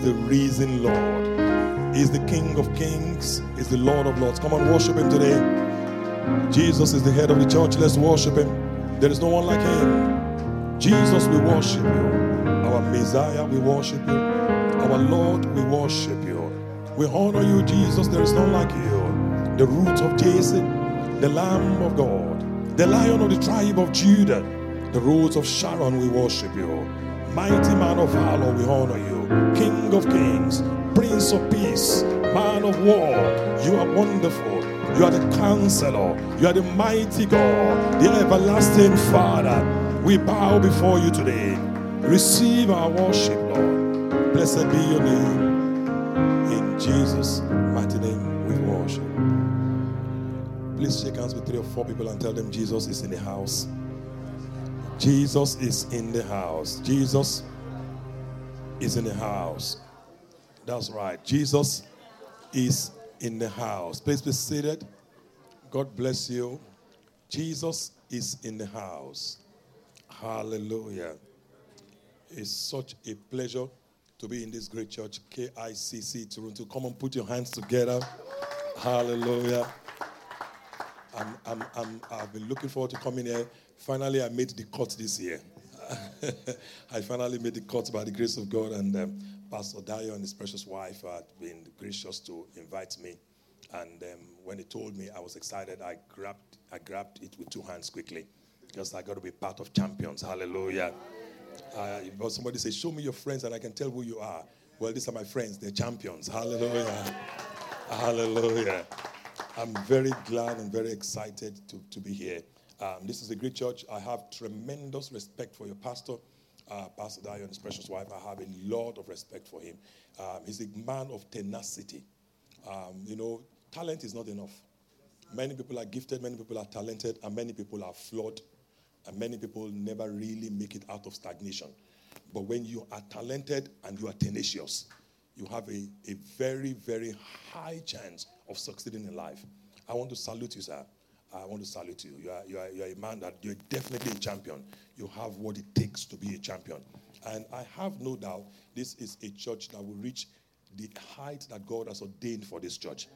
is the risen Lord. He's the King of kings. He's the Lord of lords. Come on, worship him today. Jesus is the head of the church. Let's worship him. There is no one like him. Jesus, we worship you. Our Messiah, we worship you. Our Lord, we worship you. We honor you, Jesus. There is none like you. The root of Jesse, the Lamb of God, the Lion of the tribe of Judah, the rose of Sharon, we worship you. Mighty man of valor, we honor you. King of kings, Prince of peace, man of war, you are wonderful. You are the counselor. You are the mighty God, the everlasting Father. We bow before you today. Receive our worship, Lord. Blessed be your name. In Jesus' mighty name, we worship. Please shake hands with three or four people and tell them Jesus is in the house. Jesus is in the house. Jesus is in the house. That's right. Jesus is in the house. Please be seated. God bless you. Jesus is in the house. Hallelujah. It's such a pleasure to be in this great church, KICC Toronto. Come and put your hands together. Hallelujah. I'm, I'm, I'm, I've been looking forward to coming here. Finally, I made the cut this year. I finally made the cut by the grace of God, and um, Pastor Dio and his precious wife had been gracious to invite me. And um, when he told me, I was excited. I grabbed, I grabbed it with two hands quickly because I got to be part of champions. Hallelujah. Uh, but somebody say, "Show me your friends, and I can tell who you are." Well, these are my friends. They're champions. Hallelujah. Hallelujah. I'm very glad and very excited to, to be here. Um, this is a great church. I have tremendous respect for your pastor, uh, Pastor Dio and his precious wife. I have a lot of respect for him. Um, he's a man of tenacity. Um, you know, talent is not enough. Many people are gifted, many people are talented, and many people are flawed, and many people never really make it out of stagnation. But when you are talented and you are tenacious, you have a, a very, very high chance of succeeding in life. I want to salute you, sir. I want to salute you. You are, you, are, you are a man that you're definitely a champion. You have what it takes to be a champion. And I have no doubt this is a church that will reach the height that God has ordained for this church.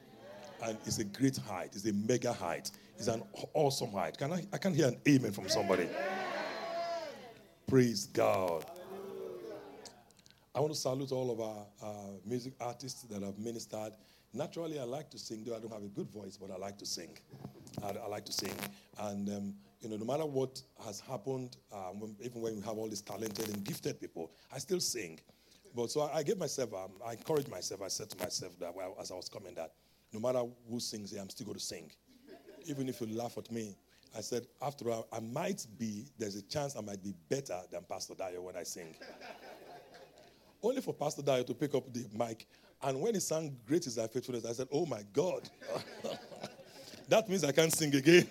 And it's a great height, it's a mega height, it's an awesome height. Can I, I can hear an amen from somebody. Praise God. I want to salute all of our uh, music artists that have ministered. Naturally, I like to sing, though I don't have a good voice, but I like to sing. I, I like to sing. And, um, you know, no matter what has happened, um, when, even when we have all these talented and gifted people, I still sing. But so I, I gave myself, um, I encouraged myself, I said to myself that well, as I was coming that no matter who sings I'm still going to sing. Even if you laugh at me, I said, after all, I might be, there's a chance I might be better than Pastor Dio when I sing. Only for Pastor Dio to pick up the mic. And when he sang Great is Thy Faithfulness, I said, Oh my God. that means I can't sing again.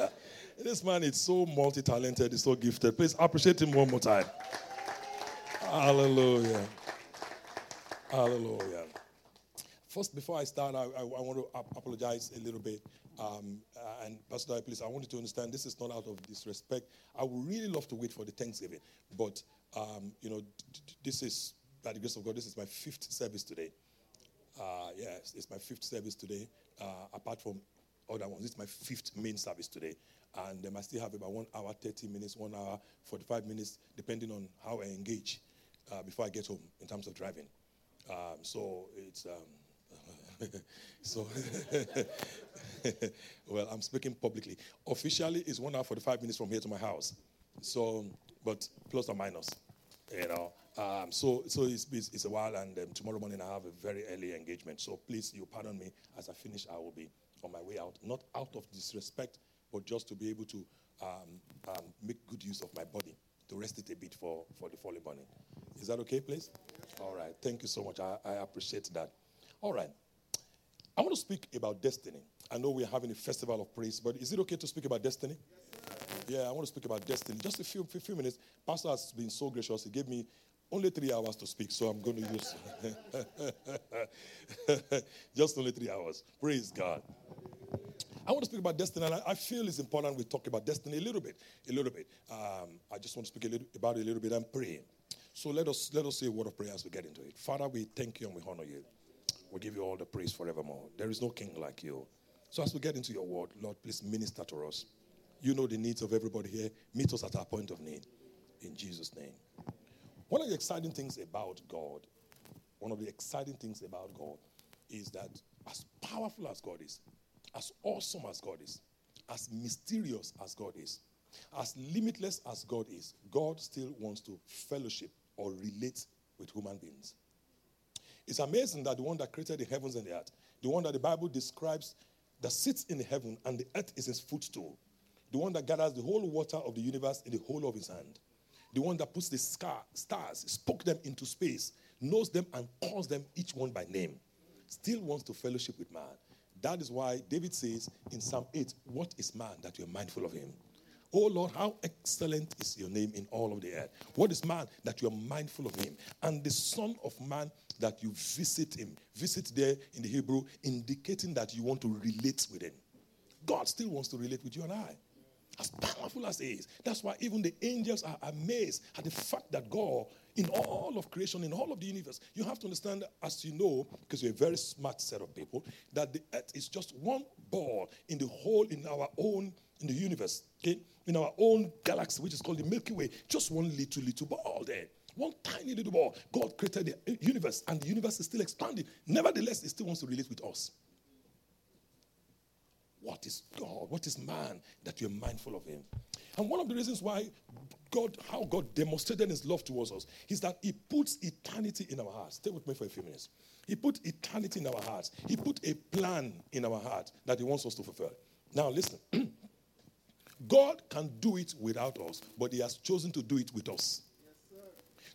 this man is so multi talented, he's so gifted. Please appreciate him one more time. Hallelujah. Hallelujah. First, before I start, I, I, I want to apologize a little bit. Um, uh, and Pastor please, I want you to understand this is not out of disrespect. I would really love to wait for the Thanksgiving, but um, you know, d- d- this is by the grace of God. This is my fifth service today. Uh, yes, it's my fifth service today. Uh, apart from other ones, this is my fifth main service today, and um, I still have about one hour, thirty minutes, one hour, forty-five minutes, depending on how I engage uh, before I get home in terms of driving. Um, so it's. Um, so, well, I'm speaking publicly. Officially, it's one hour 45 minutes from here to my house. So, but plus or minus, you know. Um, so, so it's, it's, it's, a while, and um, tomorrow morning I have a very early engagement. So please, you pardon me. As I finish, I will be on my way out. Not out of disrespect, but just to be able to um, um make good use of my body, to rest it a bit for, for the following morning. Is that okay, please? All right. Thank you so much. I, I appreciate that. All right. I want to speak about destiny. I know we're having a festival of praise, but is it okay to speak about destiny? Yes, yeah, I want to speak about destiny. Just a few, few, few minutes. Pastor has been so gracious. He gave me only three hours to speak, so I'm going to use just only three hours. Praise God. I want to speak about destiny, and I feel it's important we talk about destiny a little bit. A little bit. Um, I just want to speak a little, about it a little bit and pray. So let us let us say a word of prayer as we get into it. Father, we thank you and we honor you. We give you all the praise forevermore. There is no king like you. So as we get into your word, Lord, please minister to us. You know the needs of everybody here. Meet us at our point of need. In Jesus' name. One of the exciting things about God, one of the exciting things about God is that as powerful as God is, as awesome as God is, as mysterious as God is, as limitless as God is, God still wants to fellowship or relate with human beings. It's amazing that the one that created the heavens and the earth, the one that the Bible describes that sits in heaven and the earth is his footstool, the one that gathers the whole water of the universe in the whole of his hand, the one that puts the star, stars, spoke them into space, knows them and calls them each one by name, still wants to fellowship with man. That is why David says in Psalm 8, What is man that you're mindful of him? Oh Lord, how excellent is your name in all of the earth. What is man that you are mindful of him? And the Son of Man that you visit him. Visit there in the Hebrew, indicating that you want to relate with him. God still wants to relate with you and I. As powerful as he is. That's why even the angels are amazed at the fact that God, in all of creation, in all of the universe, you have to understand, as you know, because you're a very smart set of people, that the earth is just one ball in the whole, in our own, in the universe, okay? In our own galaxy, which is called the Milky Way. Just one little, little ball there. One tiny little ball. God created the universe, and the universe is still expanding. Nevertheless, it still wants to relate with us. What is God? What is man that you're mindful of him? And one of the reasons why God, how God demonstrated his love towards us, is that he puts eternity in our hearts. Stay with me for a few minutes. He put eternity in our hearts. He put a plan in our hearts that he wants us to fulfill. Now, listen. God can do it without us, but he has chosen to do it with us.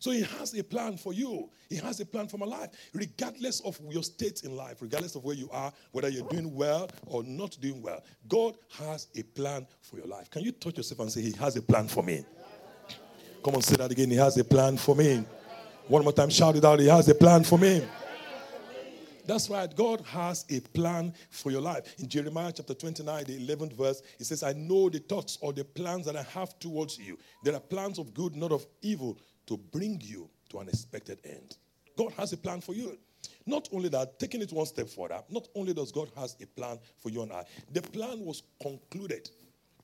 So he has a plan for you. He has a plan for my life, regardless of your state in life, regardless of where you are, whether you're doing well or not doing well. God has a plan for your life. Can you touch yourself and say, He has a plan for me? Come on, say that again. He has a plan for me. One more time, shout it out. He has a plan for me. That's right. God has a plan for your life. In Jeremiah chapter 29, the 11th verse, it says, I know the thoughts or the plans that I have towards you. There are plans of good, not of evil, to bring you to an expected end. God has a plan for you. Not only that, taking it one step further, not only does God has a plan for you and I, the plan was concluded,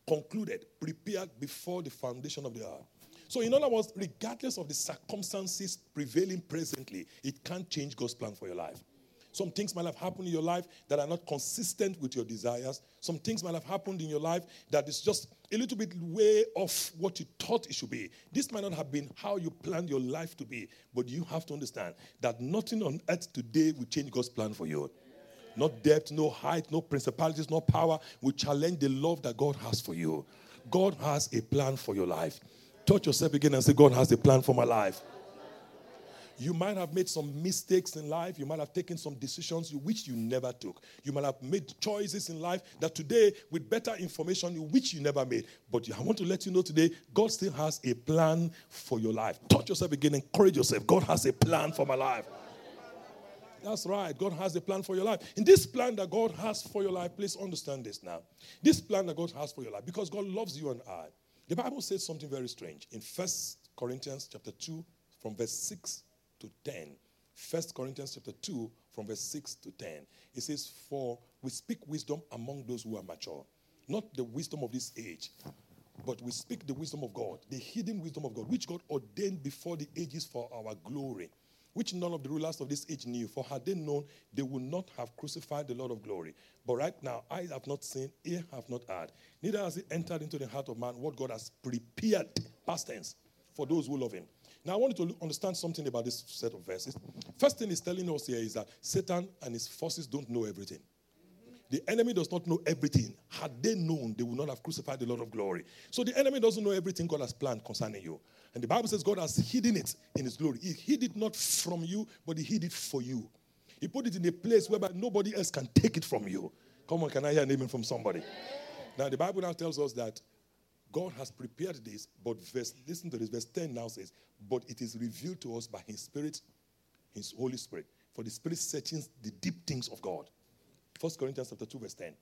concluded, prepared before the foundation of the earth. So, in other words, regardless of the circumstances prevailing presently, it can't change God's plan for your life. Some things might have happened in your life that are not consistent with your desires. Some things might have happened in your life that is just a little bit way off what you thought it should be. This might not have been how you planned your life to be, but you have to understand that nothing on earth today will change God's plan for you. Not depth, no height, no principalities, no power will challenge the love that God has for you. God has a plan for your life. Touch yourself again and say, God has a plan for my life. You might have made some mistakes in life. You might have taken some decisions which you never took. You might have made choices in life that today, with better information, which you never made. But I want to let you know today, God still has a plan for your life. Touch yourself again, encourage yourself. God has a plan for my life. That's right. God has a plan for your life. In this plan that God has for your life, please understand this now. This plan that God has for your life, because God loves you and I. The Bible says something very strange in First Corinthians chapter 2, from verse 6 to 10. 1 Corinthians chapter 2, from verse 6 to 10. It says, For we speak wisdom among those who are mature, not the wisdom of this age, but we speak the wisdom of God, the hidden wisdom of God, which God ordained before the ages for our glory, which none of the rulers of this age knew. For had they known, they would not have crucified the Lord of glory. But right now, eyes have not seen, ear have not heard, neither has it entered into the heart of man what God has prepared, past tense, for those who love him. Now, I want you to understand something about this set of verses. First thing he's telling us here is that Satan and his forces don't know everything. The enemy does not know everything. Had they known, they would not have crucified the Lord of glory. So the enemy doesn't know everything God has planned concerning you. And the Bible says God has hidden it in his glory. He hid it not from you, but he hid it for you. He put it in a place whereby nobody else can take it from you. Come on, can I hear an amen from somebody? Now, the Bible now tells us that God has prepared this, but verse, listen to this, verse 10 now says, but it is revealed to us by his spirit, his Holy Spirit. For the Spirit searches the deep things of God. 1 Corinthians chapter 2, verse 10.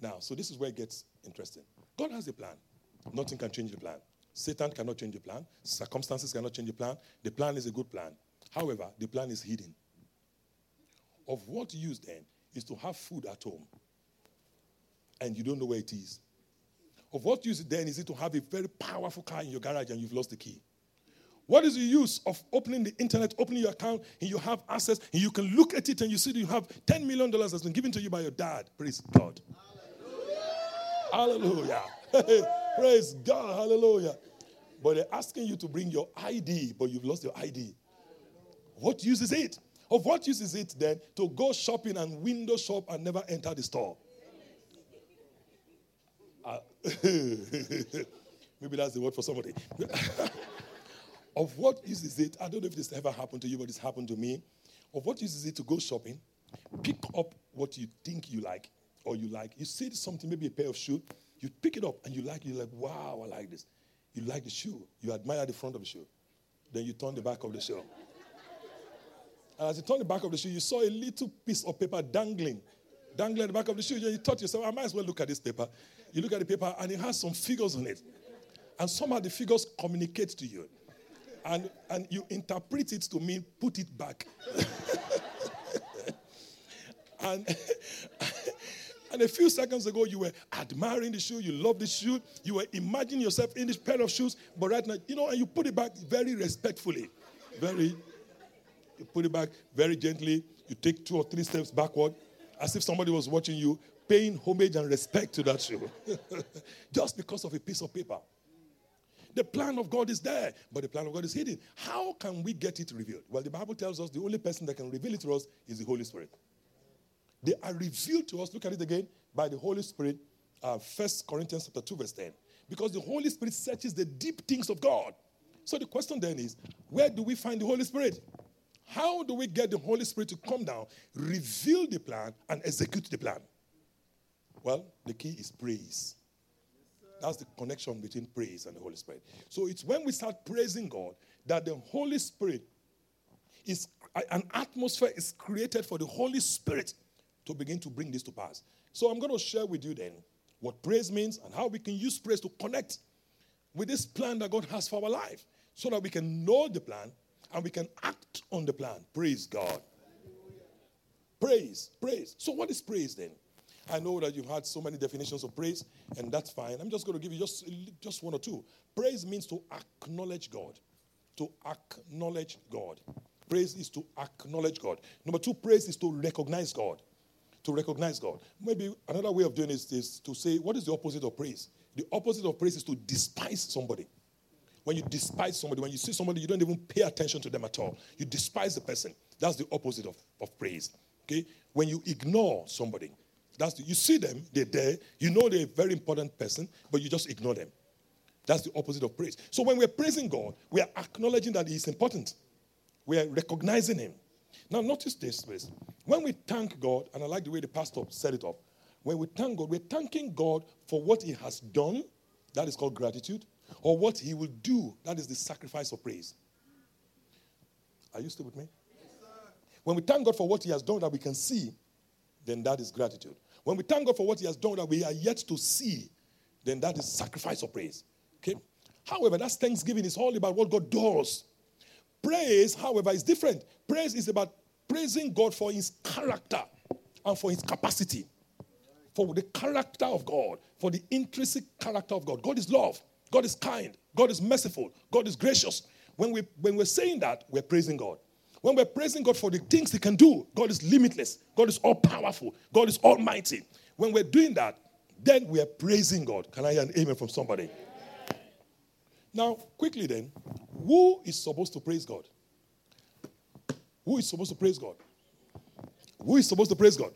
Now, so this is where it gets interesting. God has a plan. Nothing can change the plan. Satan cannot change the plan. Circumstances cannot change the plan. The plan is a good plan. However, the plan is hidden. Of what use then is to have food at home and you don't know where it is? Of what use then is it to have a very powerful car in your garage and you've lost the key? What is the use of opening the internet, opening your account, and you have access, and you can look at it and you see that you have $10 million that's been given to you by your dad? Praise God. Hallelujah. Hallelujah. Praise God. Hallelujah. But they're asking you to bring your ID, but you've lost your ID. What use is it? Of what use is it then to go shopping and window shop and never enter the store? Maybe that's the word for somebody. of what use is it? I don't know if this ever happened to you, but it's happened to me. Of what use is it to go shopping, pick up what you think you like, or you like, you see something, maybe a pair of shoes, you pick it up and you like, you're like, wow, I like this. You like the shoe, you admire the front of the shoe. Then you turn the back of the shoe. And as you turn the back of the shoe, you saw a little piece of paper dangling, dangling at the back of the shoe. You thought yourself, I might as well look at this paper. You look at the paper and it has some figures on it. And somehow the figures communicate to you. And, and you interpret it to mean put it back. and, and a few seconds ago, you were admiring the shoe, you love the shoe, you were imagining yourself in this pair of shoes, but right now, you know, and you put it back very respectfully. Very, you put it back very gently, you take two or three steps backward, as if somebody was watching you, paying homage and respect to that shoe just because of a piece of paper. The plan of God is there, but the plan of God is hidden. How can we get it revealed? Well, the Bible tells us the only person that can reveal it to us is the Holy Spirit. They are revealed to us, look at it again, by the Holy Spirit, uh, 1 Corinthians chapter 2, verse 10. Because the Holy Spirit searches the deep things of God. So the question then is, where do we find the Holy Spirit? How do we get the Holy Spirit to come down, reveal the plan, and execute the plan? Well, the key is praise. That's the connection between praise and the Holy Spirit. So it's when we start praising God that the Holy Spirit is an atmosphere is created for the Holy Spirit to begin to bring this to pass. So I'm going to share with you then what praise means and how we can use praise to connect with this plan that God has for our life so that we can know the plan and we can act on the plan. Praise God. Praise, praise. So what is praise then? I know that you've had so many definitions of praise, and that's fine. I'm just going to give you just, just one or two. Praise means to acknowledge God. To acknowledge God. Praise is to acknowledge God. Number two, praise is to recognize God. To recognize God. Maybe another way of doing this is to say, what is the opposite of praise? The opposite of praise is to despise somebody. When you despise somebody, when you see somebody, you don't even pay attention to them at all. You despise the person. That's the opposite of, of praise. Okay? When you ignore somebody, that's the, you see them, they're there, you know they're a very important person, but you just ignore them. That's the opposite of praise. So when we're praising God, we are acknowledging that He's important. We are recognizing Him. Now, notice this, please. When we thank God, and I like the way the pastor set it up, when we thank God, we're thanking God for what He has done, that is called gratitude, or what He will do, that is the sacrifice of praise. Are you still with me? Yes, sir. when we thank God for what He has done that we can see, then that is gratitude. When we thank God for what He has done that we are yet to see, then that is sacrifice of praise. Okay? However, that's thanksgiving is all about what God does. Praise, however, is different. Praise is about praising God for His character and for His capacity. For the character of God, for the intrinsic character of God. God is love. God is kind. God is merciful. God is gracious. When, we, when we're saying that, we're praising God. When we're praising God for the things He can do, God is limitless. God is all powerful. God is almighty. When we're doing that, then we are praising God. Can I hear an amen from somebody? Now, quickly then, who is supposed to praise God? Who is supposed to praise God? Who is supposed to praise God?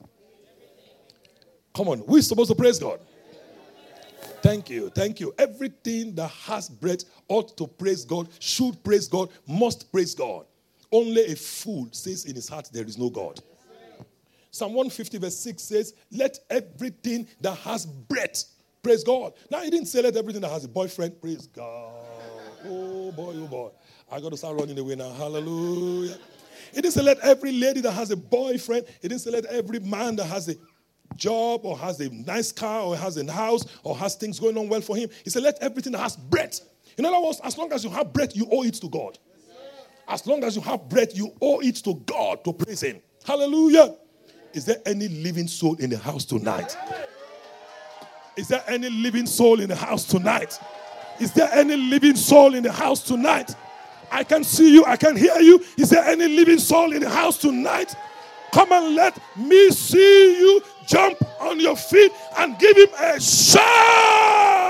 Come on, who is supposed to praise God? Thank you, thank you. Everything that has breath ought to praise God, should praise God, must praise God. Only a fool says in his heart, There is no God. Psalm 150, verse 6 says, Let everything that has breath praise God. Now, he didn't say, Let everything that has a boyfriend praise God. Oh boy, oh boy. I got to start running away now. Hallelujah. He didn't say, Let every lady that has a boyfriend, he didn't say, Let every man that has a job or has a nice car or has a house or has things going on well for him. He said, Let everything that has breath In other words, as long as you have breath, you owe it to God. As long as you have breath, you owe it to God to praise Him. Hallelujah. Is there any living soul in the house tonight? Is there any living soul in the house tonight? Is there any living soul in the house tonight? I can see you, I can hear you. Is there any living soul in the house tonight? Come and let me see you jump on your feet and give him a shout.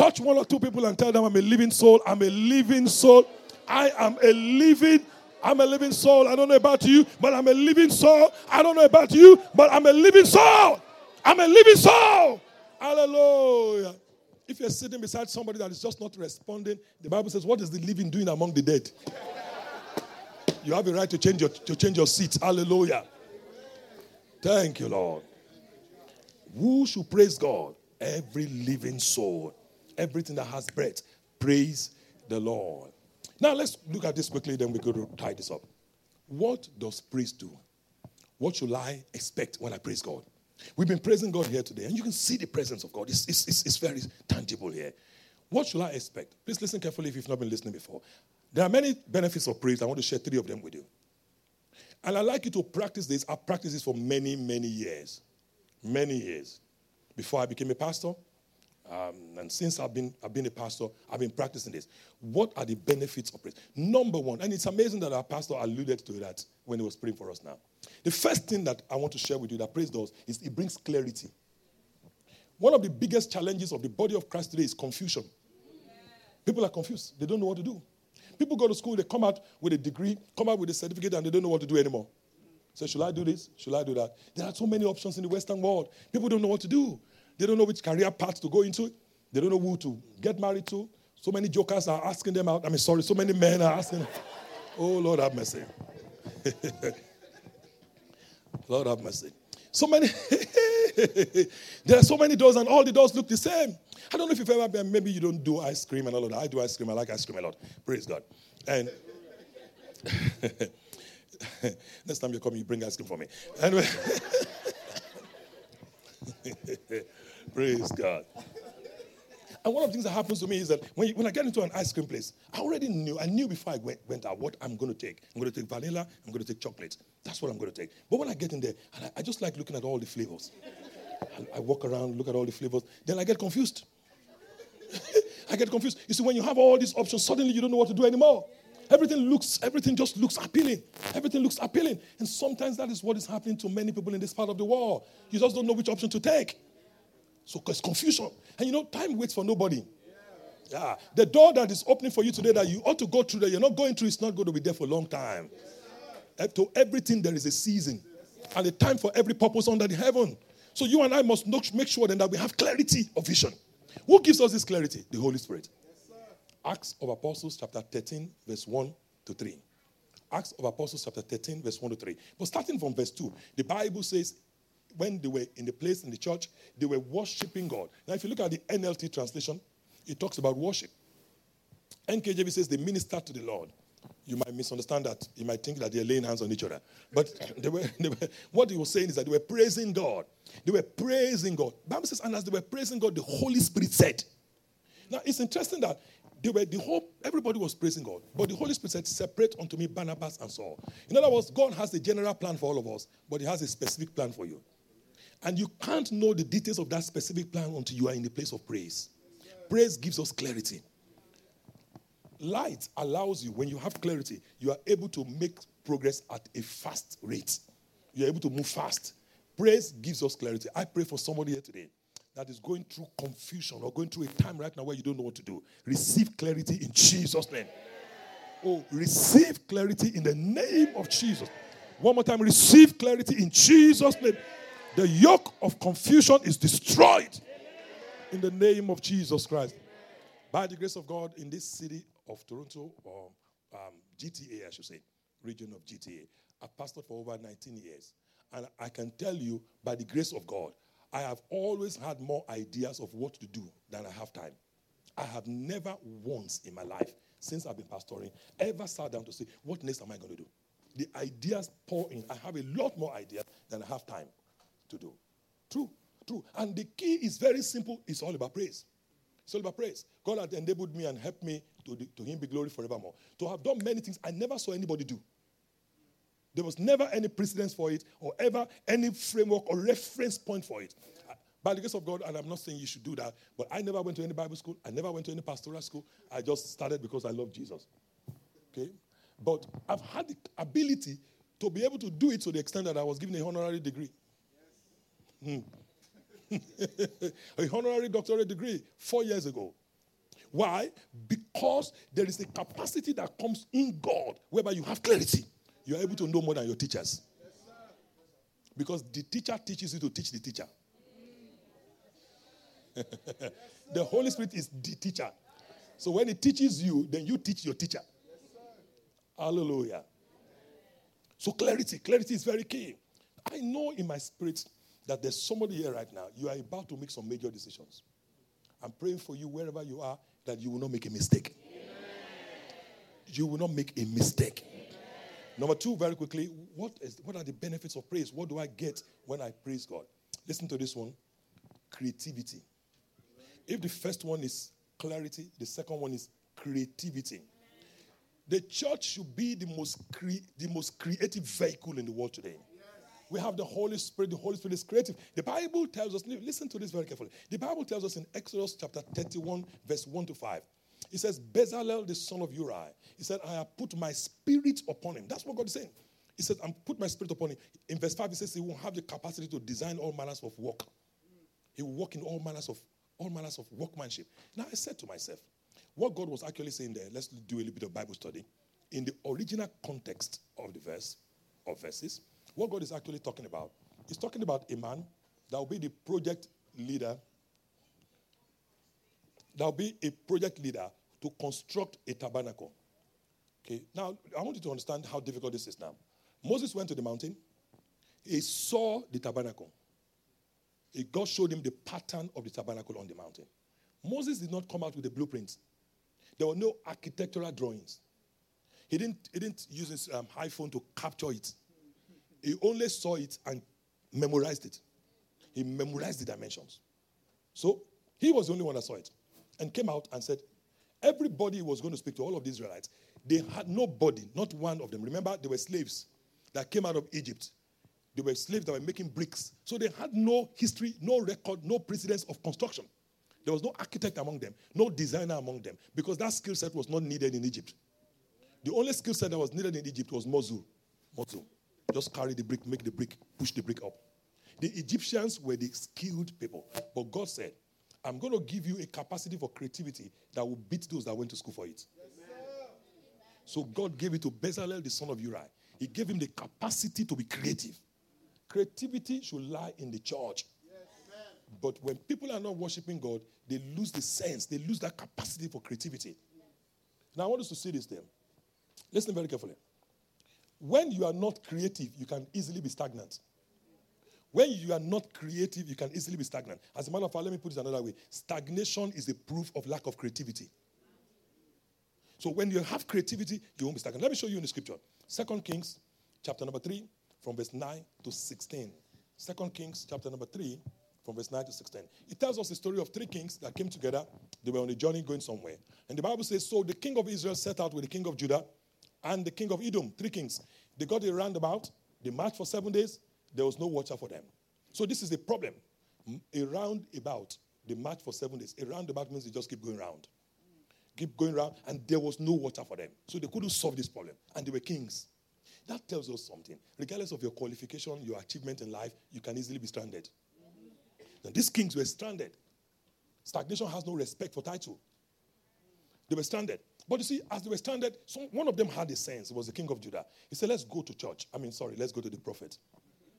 Touch one or two people and tell them, I'm a living soul. I'm a living soul. I am a living I'm a living soul. I don't know about you, but I'm a living soul. I don't know about you, but I'm a living soul. I'm a living soul. Hallelujah. If you're sitting beside somebody that is just not responding, the Bible says, What is the living doing among the dead? You have a right to change your, to change your seat. Hallelujah. Thank you, Lord. Who should praise God? Every living soul. Everything that has breath. Praise the Lord. Now let's look at this quickly, then we go to tie this up. What does praise do? What should I expect when I praise God? We've been praising God here today, and you can see the presence of God. It's, it's, it's, it's very tangible here. What should I expect? Please listen carefully if you've not been listening before. There are many benefits of praise. I want to share three of them with you. And I'd like you to practice this. I've practiced this for many, many years. Many years. Before I became a pastor, um, and since I've been, I've been a pastor, I've been practicing this. What are the benefits of praise? Number one, and it's amazing that our pastor alluded to that when he was praying for us now. The first thing that I want to share with you that praise does is it brings clarity. One of the biggest challenges of the body of Christ today is confusion. People are confused, they don't know what to do. People go to school, they come out with a degree, come out with a certificate, and they don't know what to do anymore. So, should I do this? Should I do that? There are so many options in the Western world. People don't know what to do. They don't know which career path to go into. They don't know who to get married to. So many jokers are asking them out. I mean, sorry, so many men are asking. Oh, Lord have mercy. Lord have mercy. So many, there are so many doors, and all the doors look the same. I don't know if you've ever been, maybe you don't do ice cream and all of that. I do ice cream, I like ice cream a lot. Praise God. And next time you come, you bring ice cream for me. Anyway. Praise God. And one of the things that happens to me is that when, you, when I get into an ice cream place, I already knew, I knew before I went, went out what I'm going to take. I'm going to take vanilla, I'm going to take chocolate. That's what I'm going to take. But when I get in there, I, I, just like looking at all the flavors. I, I walk around, look at all the flavors. Then I get confused. I get confused. You see, when you have all these options, suddenly you don't know what to do anymore. Everything looks, everything just looks appealing. Everything looks appealing. And sometimes that is what is happening to many people in this part of the world. You just don't know which option to take. So it's confusion. And you know, time waits for nobody. Yeah. The door that is opening for you today that you ought to go through that you're not going through, is not going to be there for a long time. Yes, to everything, there is a season and a time for every purpose under the heaven. So you and I must make sure then that we have clarity of vision. Who gives us this clarity? The Holy Spirit. Yes, Acts of Apostles, chapter 13, verse 1 to 3. Acts of Apostles, chapter 13, verse 1 to 3. But starting from verse 2, the Bible says, when they were in the place in the church, they were worshiping God. Now, if you look at the NLT translation, it talks about worship. NKJV says they ministered to the Lord. You might misunderstand that. You might think that they're laying hands on each other. But they were, they were, what he was saying is that they were praising God. They were praising God. Bible says, and as they were praising God, the Holy Spirit said. Now, it's interesting that they were the whole everybody was praising God, but the Holy Spirit said, "Separate unto me Barnabas and Saul." In other words, God has a general plan for all of us, but He has a specific plan for you. And you can't know the details of that specific plan until you are in the place of praise. Praise gives us clarity. Light allows you, when you have clarity, you are able to make progress at a fast rate. You're able to move fast. Praise gives us clarity. I pray for somebody here today that is going through confusion or going through a time right now where you don't know what to do. Receive clarity in Jesus' name. Oh, receive clarity in the name of Jesus. One more time, receive clarity in Jesus' name. The yoke of confusion is destroyed in the name of Jesus Christ. By the grace of God, in this city of Toronto, or um, GTA, I should say, region of GTA, I've pastored for over 19 years. And I can tell you, by the grace of God, I have always had more ideas of what to do than I have time. I have never once in my life, since I've been pastoring, ever sat down to say, What next am I going to do? The ideas pour in. I have a lot more ideas than I have time to do. True. true. And the key is very simple. It's all about praise. It's all about praise. God had enabled me and helped me to, to Him be glory forevermore. To have done many things I never saw anybody do. There was never any precedence for it or ever any framework or reference point for it. By the grace of God, and I'm not saying you should do that, but I never went to any Bible school. I never went to any pastoral school. I just started because I love Jesus. Okay? But I've had the ability to be able to do it to the extent that I was given a honorary degree. Yes. Hmm. a honorary doctorate degree four years ago. Why? Because there is a capacity that comes in God whereby you have clarity. You are able to know more than your teachers. Because the teacher teaches you to teach the teacher. the Holy Spirit is the teacher. So when he teaches you, then you teach your teacher. Hallelujah. So clarity, clarity is very key. I know in my spirit that there's somebody here right now. You are about to make some major decisions. I'm praying for you wherever you are that you will not make a mistake. Amen. You will not make a mistake. Amen. Number two, very quickly, what, is, what are the benefits of praise? What do I get when I praise God? Listen to this one creativity. If the first one is clarity, the second one is creativity. The church should be the most, cre- the most creative vehicle in the world today. We have the Holy Spirit. The Holy Spirit is creative. The Bible tells us, listen to this very carefully. The Bible tells us in Exodus chapter 31, verse 1 to 5. It says, Bezalel, the son of Uri, he said, I have put my spirit upon him. That's what God is saying. He said, I'm put my spirit upon him. In verse 5, he says he will have the capacity to design all manners of work. He will work in all manners of all manners of workmanship. Now I said to myself, what God was actually saying there, let's do a little bit of Bible study. In the original context of the verse, of verses, what God is actually talking about, He's talking about a man that will be the project leader, that will be a project leader to construct a tabernacle. Okay, now I want you to understand how difficult this is now. Moses went to the mountain, he saw the tabernacle. God showed him the pattern of the tabernacle on the mountain. Moses did not come out with the blueprints. There were no architectural drawings. He didn't, he didn't use his um, iPhone to capture it. He only saw it and memorized it. He memorized the dimensions. So he was the only one that saw it and came out and said, Everybody was going to speak to all of the Israelites. They had nobody, not one of them. Remember, they were slaves that came out of Egypt. They were slaves that were making bricks. So they had no history, no record, no precedence of construction. There was no architect among them, no designer among them, because that skill set was not needed in Egypt. The only skill set that was needed in Egypt was muscle. muscle. Just carry the brick, make the brick, push the brick up. The Egyptians were the skilled people. But God said, I'm going to give you a capacity for creativity that will beat those that went to school for it. Yes, so God gave it to Bezalel, the son of Uri. He gave him the capacity to be creative. Creativity should lie in the church. Yes, but when people are not worshiping God, they lose the sense, they lose that capacity for creativity. Now, I want us to see this there. Listen very carefully. When you are not creative, you can easily be stagnant. When you are not creative, you can easily be stagnant. As a matter of fact, let me put it another way stagnation is a proof of lack of creativity. So when you have creativity, you won't be stagnant. Let me show you in the scripture. Second Kings, chapter number 3, from verse 9 to 16. Second Kings, chapter number 3, from verse 9 to 16. It tells us the story of three kings that came together. They were on a journey going somewhere. And the Bible says, So the king of Israel set out with the king of Judah and the king of Edom, three kings. They got a roundabout. They marched for seven days. There was no water for them. So this is the problem. Mm, a roundabout, they marched for seven days. A roundabout means they just keep going round. Keep going round, and there was no water for them. So they couldn't solve this problem. And they were kings. That tells us something. Regardless of your qualification, your achievement in life, you can easily be stranded. Now, these kings were stranded. Stagnation has no respect for title. They were stranded. But you see, as they were standing, some, one of them had a sense. It was the king of Judah. He said, Let's go to church. I mean, sorry, let's go to the prophet,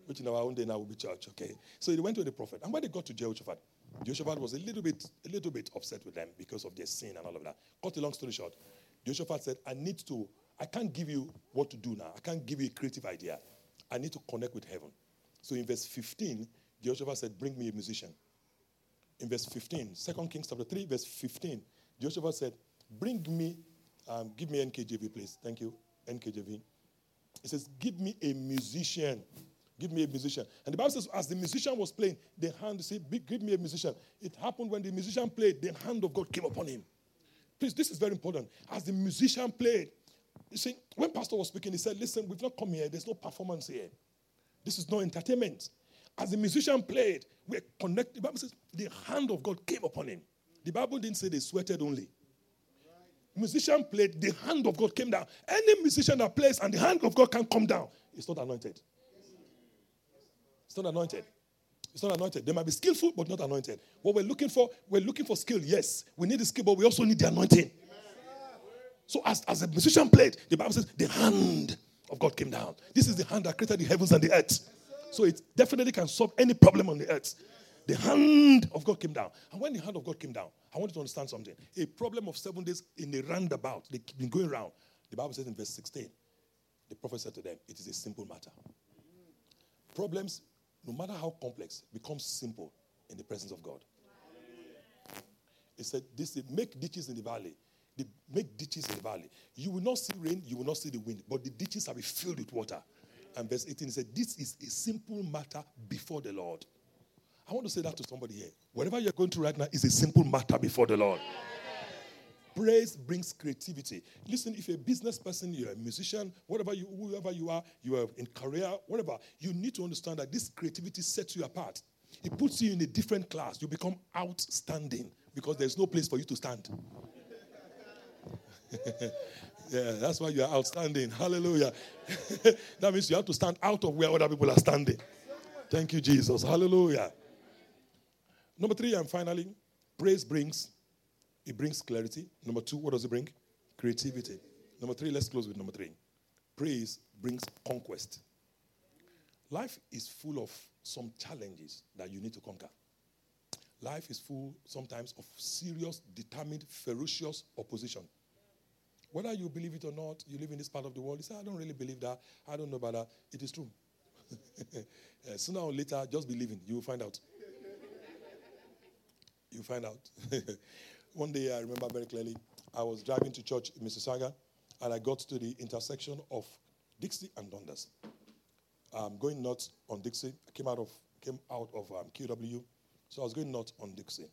which in our own day now will be church, okay? So they went to the prophet. And when they got to Jehoshaphat, Jehoshaphat was a little bit, a little bit upset with them because of their sin and all of that. Cut a long story short, Jehoshaphat said, I need to, I can't give you what to do now. I can't give you a creative idea. I need to connect with heaven. So in verse 15, Jehoshaphat said, Bring me a musician. In verse 15, 2 Kings chapter 3, verse 15, Jehoshaphat said, Bring me, um, give me NKJV, please. Thank you, NKJV. He says, Give me a musician. Give me a musician. And the Bible says, as the musician was playing, the hand, say, give me a musician. It happened when the musician played, the hand of God came upon him. Please, this is very important. As the musician played, you see, when Pastor was speaking, he said, Listen, we've not come here, there's no performance here. This is no entertainment. As the musician played, we're connected. The Bible says, the hand of God came upon him. The Bible didn't say they sweated only. Musician played, the hand of God came down. Any musician that plays and the hand of God can come down, it's not anointed. It's not anointed. It's not anointed. They might be skillful, but not anointed. What we're looking for, we're looking for skill. Yes, we need the skill, but we also need the anointing. So as, as a musician played, the Bible says the hand of God came down. This is the hand that created the heavens and the earth. So it definitely can solve any problem on the earth. The hand of God came down. And when the hand of God came down, I want you to understand something. A problem of seven days in a roundabout, they've been going around. The Bible says in verse 16, the prophet said to them, It is a simple matter. Problems no matter how complex, becomes simple in the presence of God. He said, This make ditches in the valley. They make ditches in the valley. You will not see rain, you will not see the wind, but the ditches be filled with water. And verse 18 he said, This is a simple matter before the Lord. I want to say that to somebody here. Whatever you're going through right now is a simple matter before the Lord. Praise brings creativity. Listen, if you're a business person, you're a musician, whatever you, whoever you are, you are in career, whatever, you need to understand that this creativity sets you apart. It puts you in a different class. You become outstanding because there's no place for you to stand. yeah, that's why you are outstanding. Hallelujah. that means you have to stand out of where other people are standing. Thank you, Jesus. Hallelujah. Number three, and finally, praise brings it brings clarity. Number two, what does it bring? Creativity. Number three, let's close with number three. Praise brings conquest. Life is full of some challenges that you need to conquer. Life is full sometimes of serious, determined, ferocious opposition. Whether you believe it or not, you live in this part of the world. You say, I don't really believe that. I don't know about that. It is true. uh, sooner or later, just believe in. You will find out. You find out. One day I remember very clearly, I was driving to church in Mississauga, and I got to the intersection of Dixie and Dundas. I'm going north on Dixie, I came out of came out of um, QEW, so I was going north on Dixie.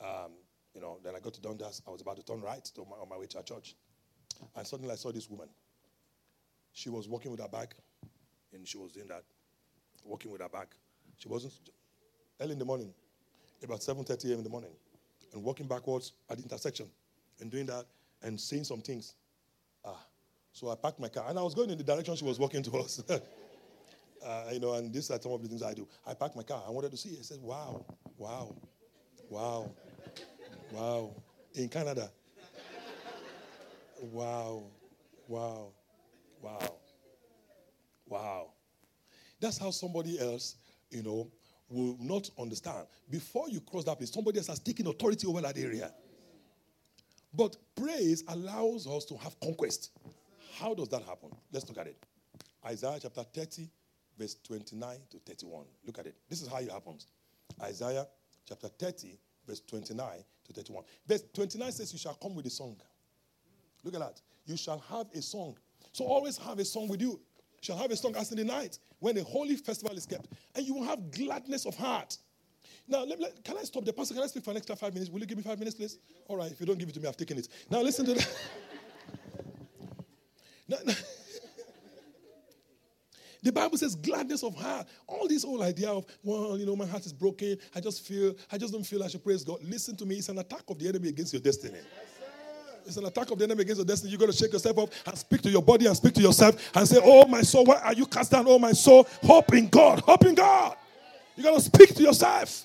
Um, you know, then I got to Dundas. I was about to turn right to my, on my way to our church, and suddenly I saw this woman. She was walking with her bag, and she was doing that, walking with her bag. She wasn't early in the morning, about 7:30 a.m. in the morning and walking backwards at the intersection and doing that and saying some things. Ah, so I parked my car and I was going in the direction she was walking towards. uh, you know, and these are some of the things I do. I parked my car. I wanted to see. I said, "Wow, wow, wow, wow!" In Canada. Wow, wow, wow, wow. That's how somebody else, you know, will not understand. Before you cross that place, somebody else has taken authority over that area. But praise allows us to have conquest. How does that happen? Let's look at it. Isaiah chapter 30, verse 29 to 31. Look at it. This is how it happens. Isaiah chapter 30, verse 29 to 31. Verse 29 says, You shall come with a song. Look at that. You shall have a song. So always have a song with you shall have a song as in the night when a holy festival is kept, and you will have gladness of heart. Now, let, let, can I stop the pastor? Can I speak for an extra five minutes? Will you give me five minutes, please? All right. If you don't give it to me, I've taken it. Now, listen to that. now, now, the Bible says gladness of heart. All this whole idea of, well, you know, my heart is broken. I just feel, I just don't feel I should praise God. Listen to me. It's an attack of the enemy against your destiny. It's an attack of the enemy against your destiny. You've got to shake yourself up and speak to your body and speak to yourself and say, Oh, my soul, why are you cast down? Oh, my soul, hope in God, hope in God. You got to speak to yourself.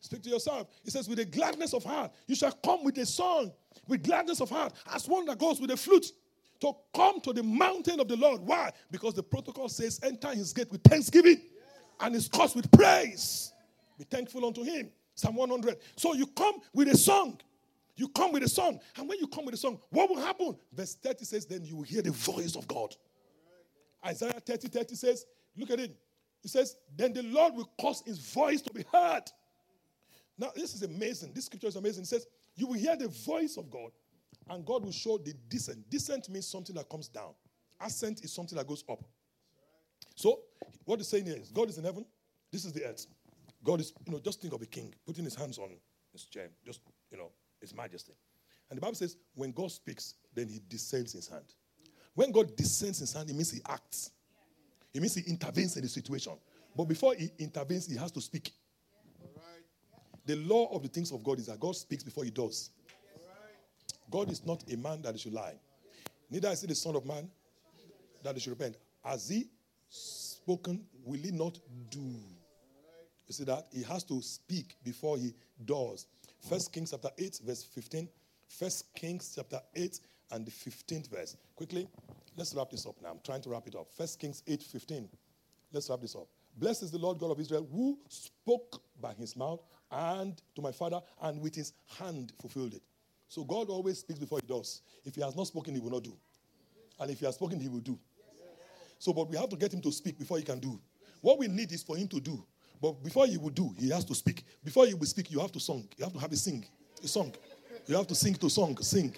Speak to yourself. He says, With a gladness of heart, you shall come with a song, with gladness of heart, as one that goes with a flute to come to the mountain of the Lord. Why? Because the protocol says, Enter his gate with thanksgiving and his course with praise. Be thankful unto him. Psalm 100. So you come with a song. You come with a song. And when you come with a song, what will happen? Verse 30 says, Then you will hear the voice of God. Isaiah 30 30 says, Look at it. It says, Then the Lord will cause his voice to be heard. Now, this is amazing. This scripture is amazing. It says, You will hear the voice of God, and God will show the descent. Descent means something that comes down, ascent is something that goes up. So, what he's saying here is God is in heaven, this is the earth. God is, you know, just think of a king putting his hands on his chair, just, you know, his majesty. And the Bible says, when God speaks, then he descends his hand. When God descends his hand, it means he acts. It means he intervenes in the situation. But before he intervenes, he has to speak. The law of the things of God is that God speaks before he does. God is not a man that he should lie. Neither is he the Son of Man that he should repent. Has he spoken, will he not do? You see that? He has to speak before he does. First Kings chapter 8, verse 15. First Kings chapter 8 and the 15th verse. Quickly, let's wrap this up now. I'm trying to wrap it up. First Kings 8, 15. Let's wrap this up. Blessed is the Lord God of Israel who spoke by his mouth and to my father and with his hand fulfilled it. So God always speaks before he does. If he has not spoken, he will not do. And if he has spoken, he will do. So, but we have to get him to speak before he can do. What we need is for him to do. But before he will do, he has to speak. Before you will speak, you have to sing. You have to have a sing. A song. You have to sing to song. Sing.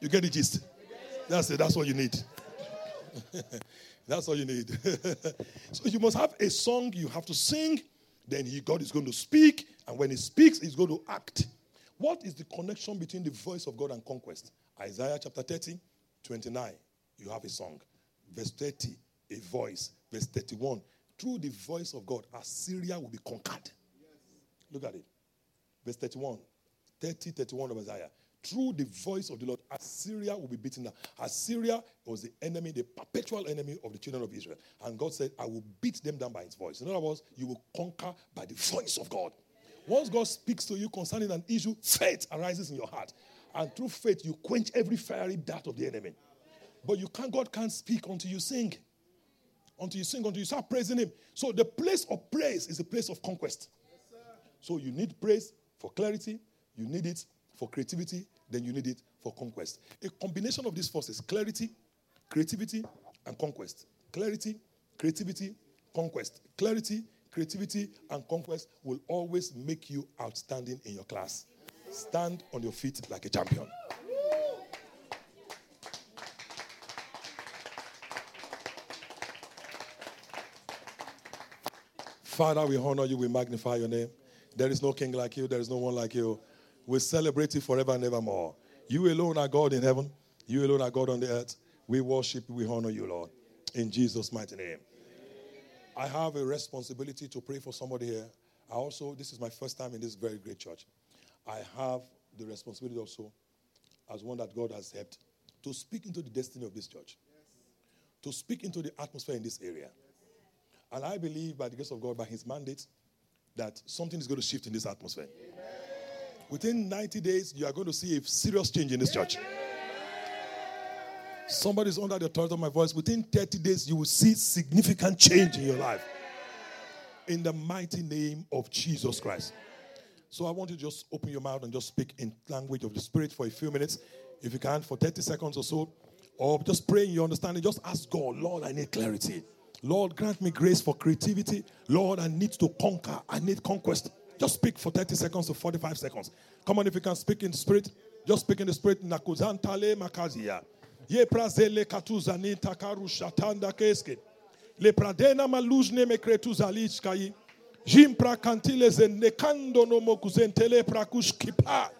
You get the gist? That's it. That's what you need. That's all you need. so you must have a song, you have to sing, then he, God is going to speak, and when he speaks, he's going to act. What is the connection between the voice of God and conquest? Isaiah chapter 30, 29, you have a song. Verse 30, a voice. Verse 31, through the voice of God, Assyria will be conquered. Look at it. Verse 31, 30, 31 of Isaiah. Through the voice of the Lord, Assyria will be beaten down. Assyria was the enemy, the perpetual enemy of the children of Israel. And God said, I will beat them down by his voice. In other words, you will conquer by the voice of God. Once God speaks to you concerning an issue, faith arises in your heart. And through faith, you quench every fiery dart of the enemy. But you can't, God can't speak until you sing. Until you sing, until you start praising Him. So the place of praise is a place of conquest. so you need praise for clarity, you need it for creativity, then you need it for conquest. A combination of these forces clarity, creativity, and conquest. Clarity, creativity, conquest. Clarity, creativity, and conquest will always make you outstanding in your class. Stand on your feet like a champion. Father, we honor you, we magnify your name. There is no king like you, there is no one like you. We celebrate you forever and evermore. You alone are God in heaven, you alone are God on the earth. We worship, we honor you, Lord. In Jesus' mighty name. I have a responsibility to pray for somebody here. I also, this is my first time in this very great church. I have the responsibility also, as one that God has helped, to speak into the destiny of this church, to speak into the atmosphere in this area. And I believe by the grace of God, by his mandate, that something is going to shift in this atmosphere. Amen. Within 90 days, you are going to see a serious change in this church. Somebody's under the authority of my voice. Within 30 days, you will see significant change in your life. In the mighty name of Jesus Christ. So I want you to just open your mouth and just speak in language of the Spirit for a few minutes, if you can, for 30 seconds or so. Or just pray in your understanding. Just ask God, Lord, I need clarity. Lord, grant me grace for creativity. Lord, I need to conquer. I need conquest. Just speak for 30 seconds to 45 seconds. Come on, if you can speak in the spirit, just speak in the spirit. Nakuzantale makazia. Ye prazele katuzani takaru shatanda keske. Le pradena malujne mekretu zalichkai. Jim prakantile zenekando no mokuzentele prakush kipa.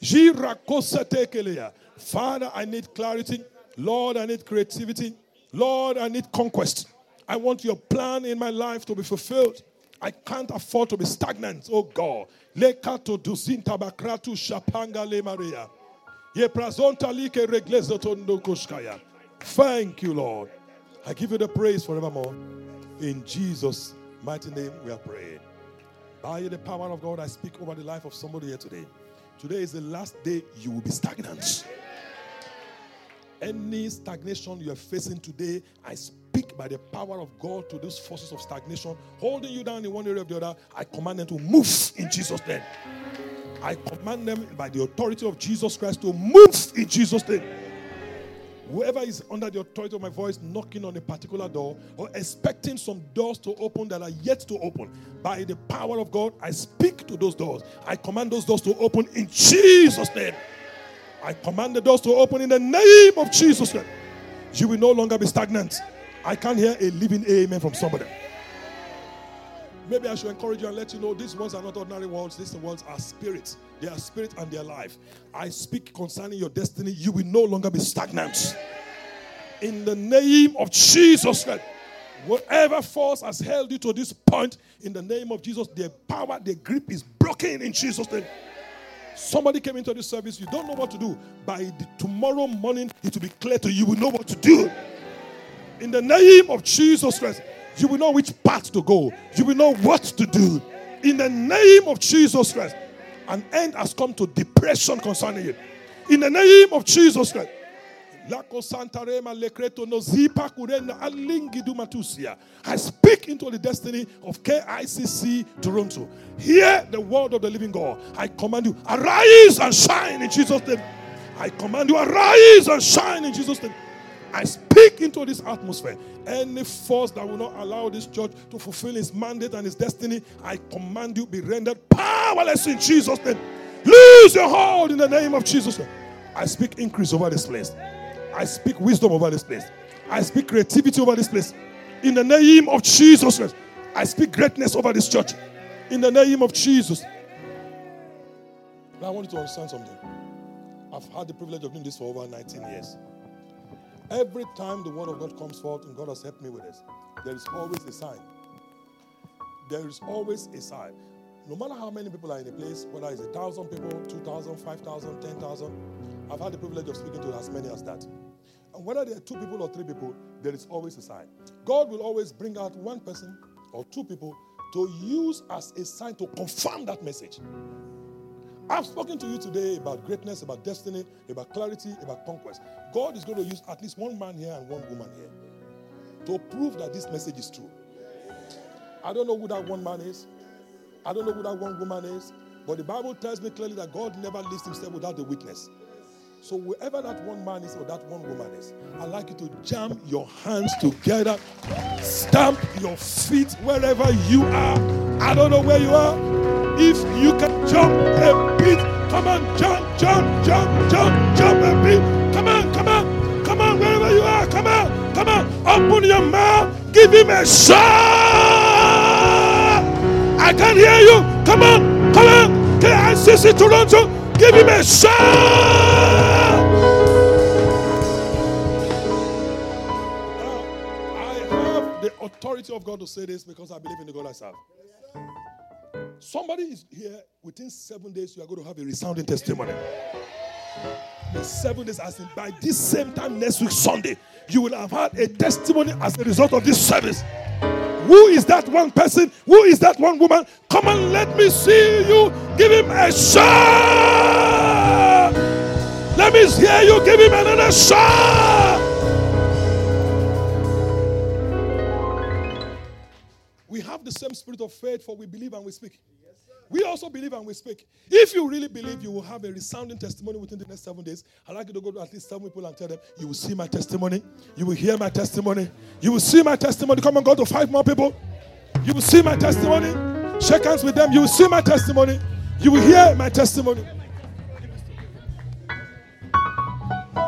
Jira kosatekelea. Father, I need clarity. Lord, I need creativity. Lord, I need conquest. I want your plan in my life to be fulfilled. I can't afford to be stagnant, oh God. Lekato dusinta bakratu shapanga le Maria. Ye prazonta like reglezotondo kushkaya. Thank you, Lord. I give you the praise forevermore. In Jesus' mighty name, we are praying. By the power of God, I speak over the life of somebody here today. Today is the last day you will be stagnant. Any stagnation you are facing today, I speak by the power of God to those forces of stagnation, holding you down in one area or the other. I command them to move in Jesus' name. I command them by the authority of Jesus Christ to move in Jesus' name. Whoever is under the authority of my voice knocking on a particular door or expecting some doors to open that are yet to open, by the power of God, I speak to those doors. I command those doors to open in Jesus' name. I command the doors to open in the name of Jesus. You will no longer be stagnant. I can't hear a living amen from somebody. Maybe I should encourage you and let you know these words are not ordinary words. These words are spirits. They are spirit and they are life. I speak concerning your destiny. You will no longer be stagnant. In the name of Jesus Christ. Whatever force has held you to this point, in the name of Jesus, their power, their grip is broken in Jesus' name. Somebody came into this service, you don't know what to do. By the, tomorrow morning, it will be clear to you, you will know what to do. In the name of Jesus Christ, you will know which path to go. You will know what to do. In the name of Jesus Christ, an end has come to depression concerning you. In the name of Jesus Christ. I speak into the destiny of KICC Toronto. Hear the word of the living God. I command you, arise and shine in Jesus' name. I command you, arise and shine in Jesus' name. I speak into this atmosphere. Any force that will not allow this church to fulfill its mandate and its destiny, I command you be rendered powerless in Jesus' name. Lose your hold in the name of Jesus. I speak increase over this place. I speak wisdom over this place. I speak creativity over this place. In the name of Jesus. I speak greatness over this church. In the name of Jesus. Now I want you to understand something. I've had the privilege of doing this for over 19 years. Every time the word of God comes forth, and God has helped me with this, there is always a sign. There is always a sign. No matter how many people are in a place, whether it's a thousand people, two thousand, five thousand, ten thousand, I've had the privilege of speaking to as many as that. And whether there are two people or three people, there is always a sign. God will always bring out one person or two people to use as a sign to confirm that message. I've spoken to you today about greatness, about destiny, about clarity, about conquest. God is going to use at least one man here and one woman here to prove that this message is true. I don't know who that one man is. I don't know who that one woman is. But the Bible tells me clearly that God never leaves himself without a witness. So whoever that one man is or that one woman is, I'd like you to jam your hands together, stamp your feet wherever you are. I don't know where you are. If you can jump a bit, come on, jump, jump, jump, jump, jump a bit. Come on, come on, come on, wherever you are, come on, come on. Open your mouth, give him a shot. I can hear you. Come on, come on. KICC Toronto, give him a shot. Authority of God to say this because I believe in the God I serve. Somebody is here within seven days, you are going to have a resounding testimony. In seven days, as in by this same time next week, Sunday, you will have had a testimony as a result of this service. Who is that one person? Who is that one woman? Come on, let me see you. Give him a shot. Let me hear you. Give him another shot. We have the same spirit of faith, for we believe and we speak. we also believe and we speak. If you really believe you will have a resounding testimony within the next seven days, I'd like you to go to at least seven people and tell them, You will see my testimony. You will hear my testimony. You will see my testimony. Come on, go to five more people. You will see my testimony. Shake hands with them. You will see my testimony. You will hear my testimony.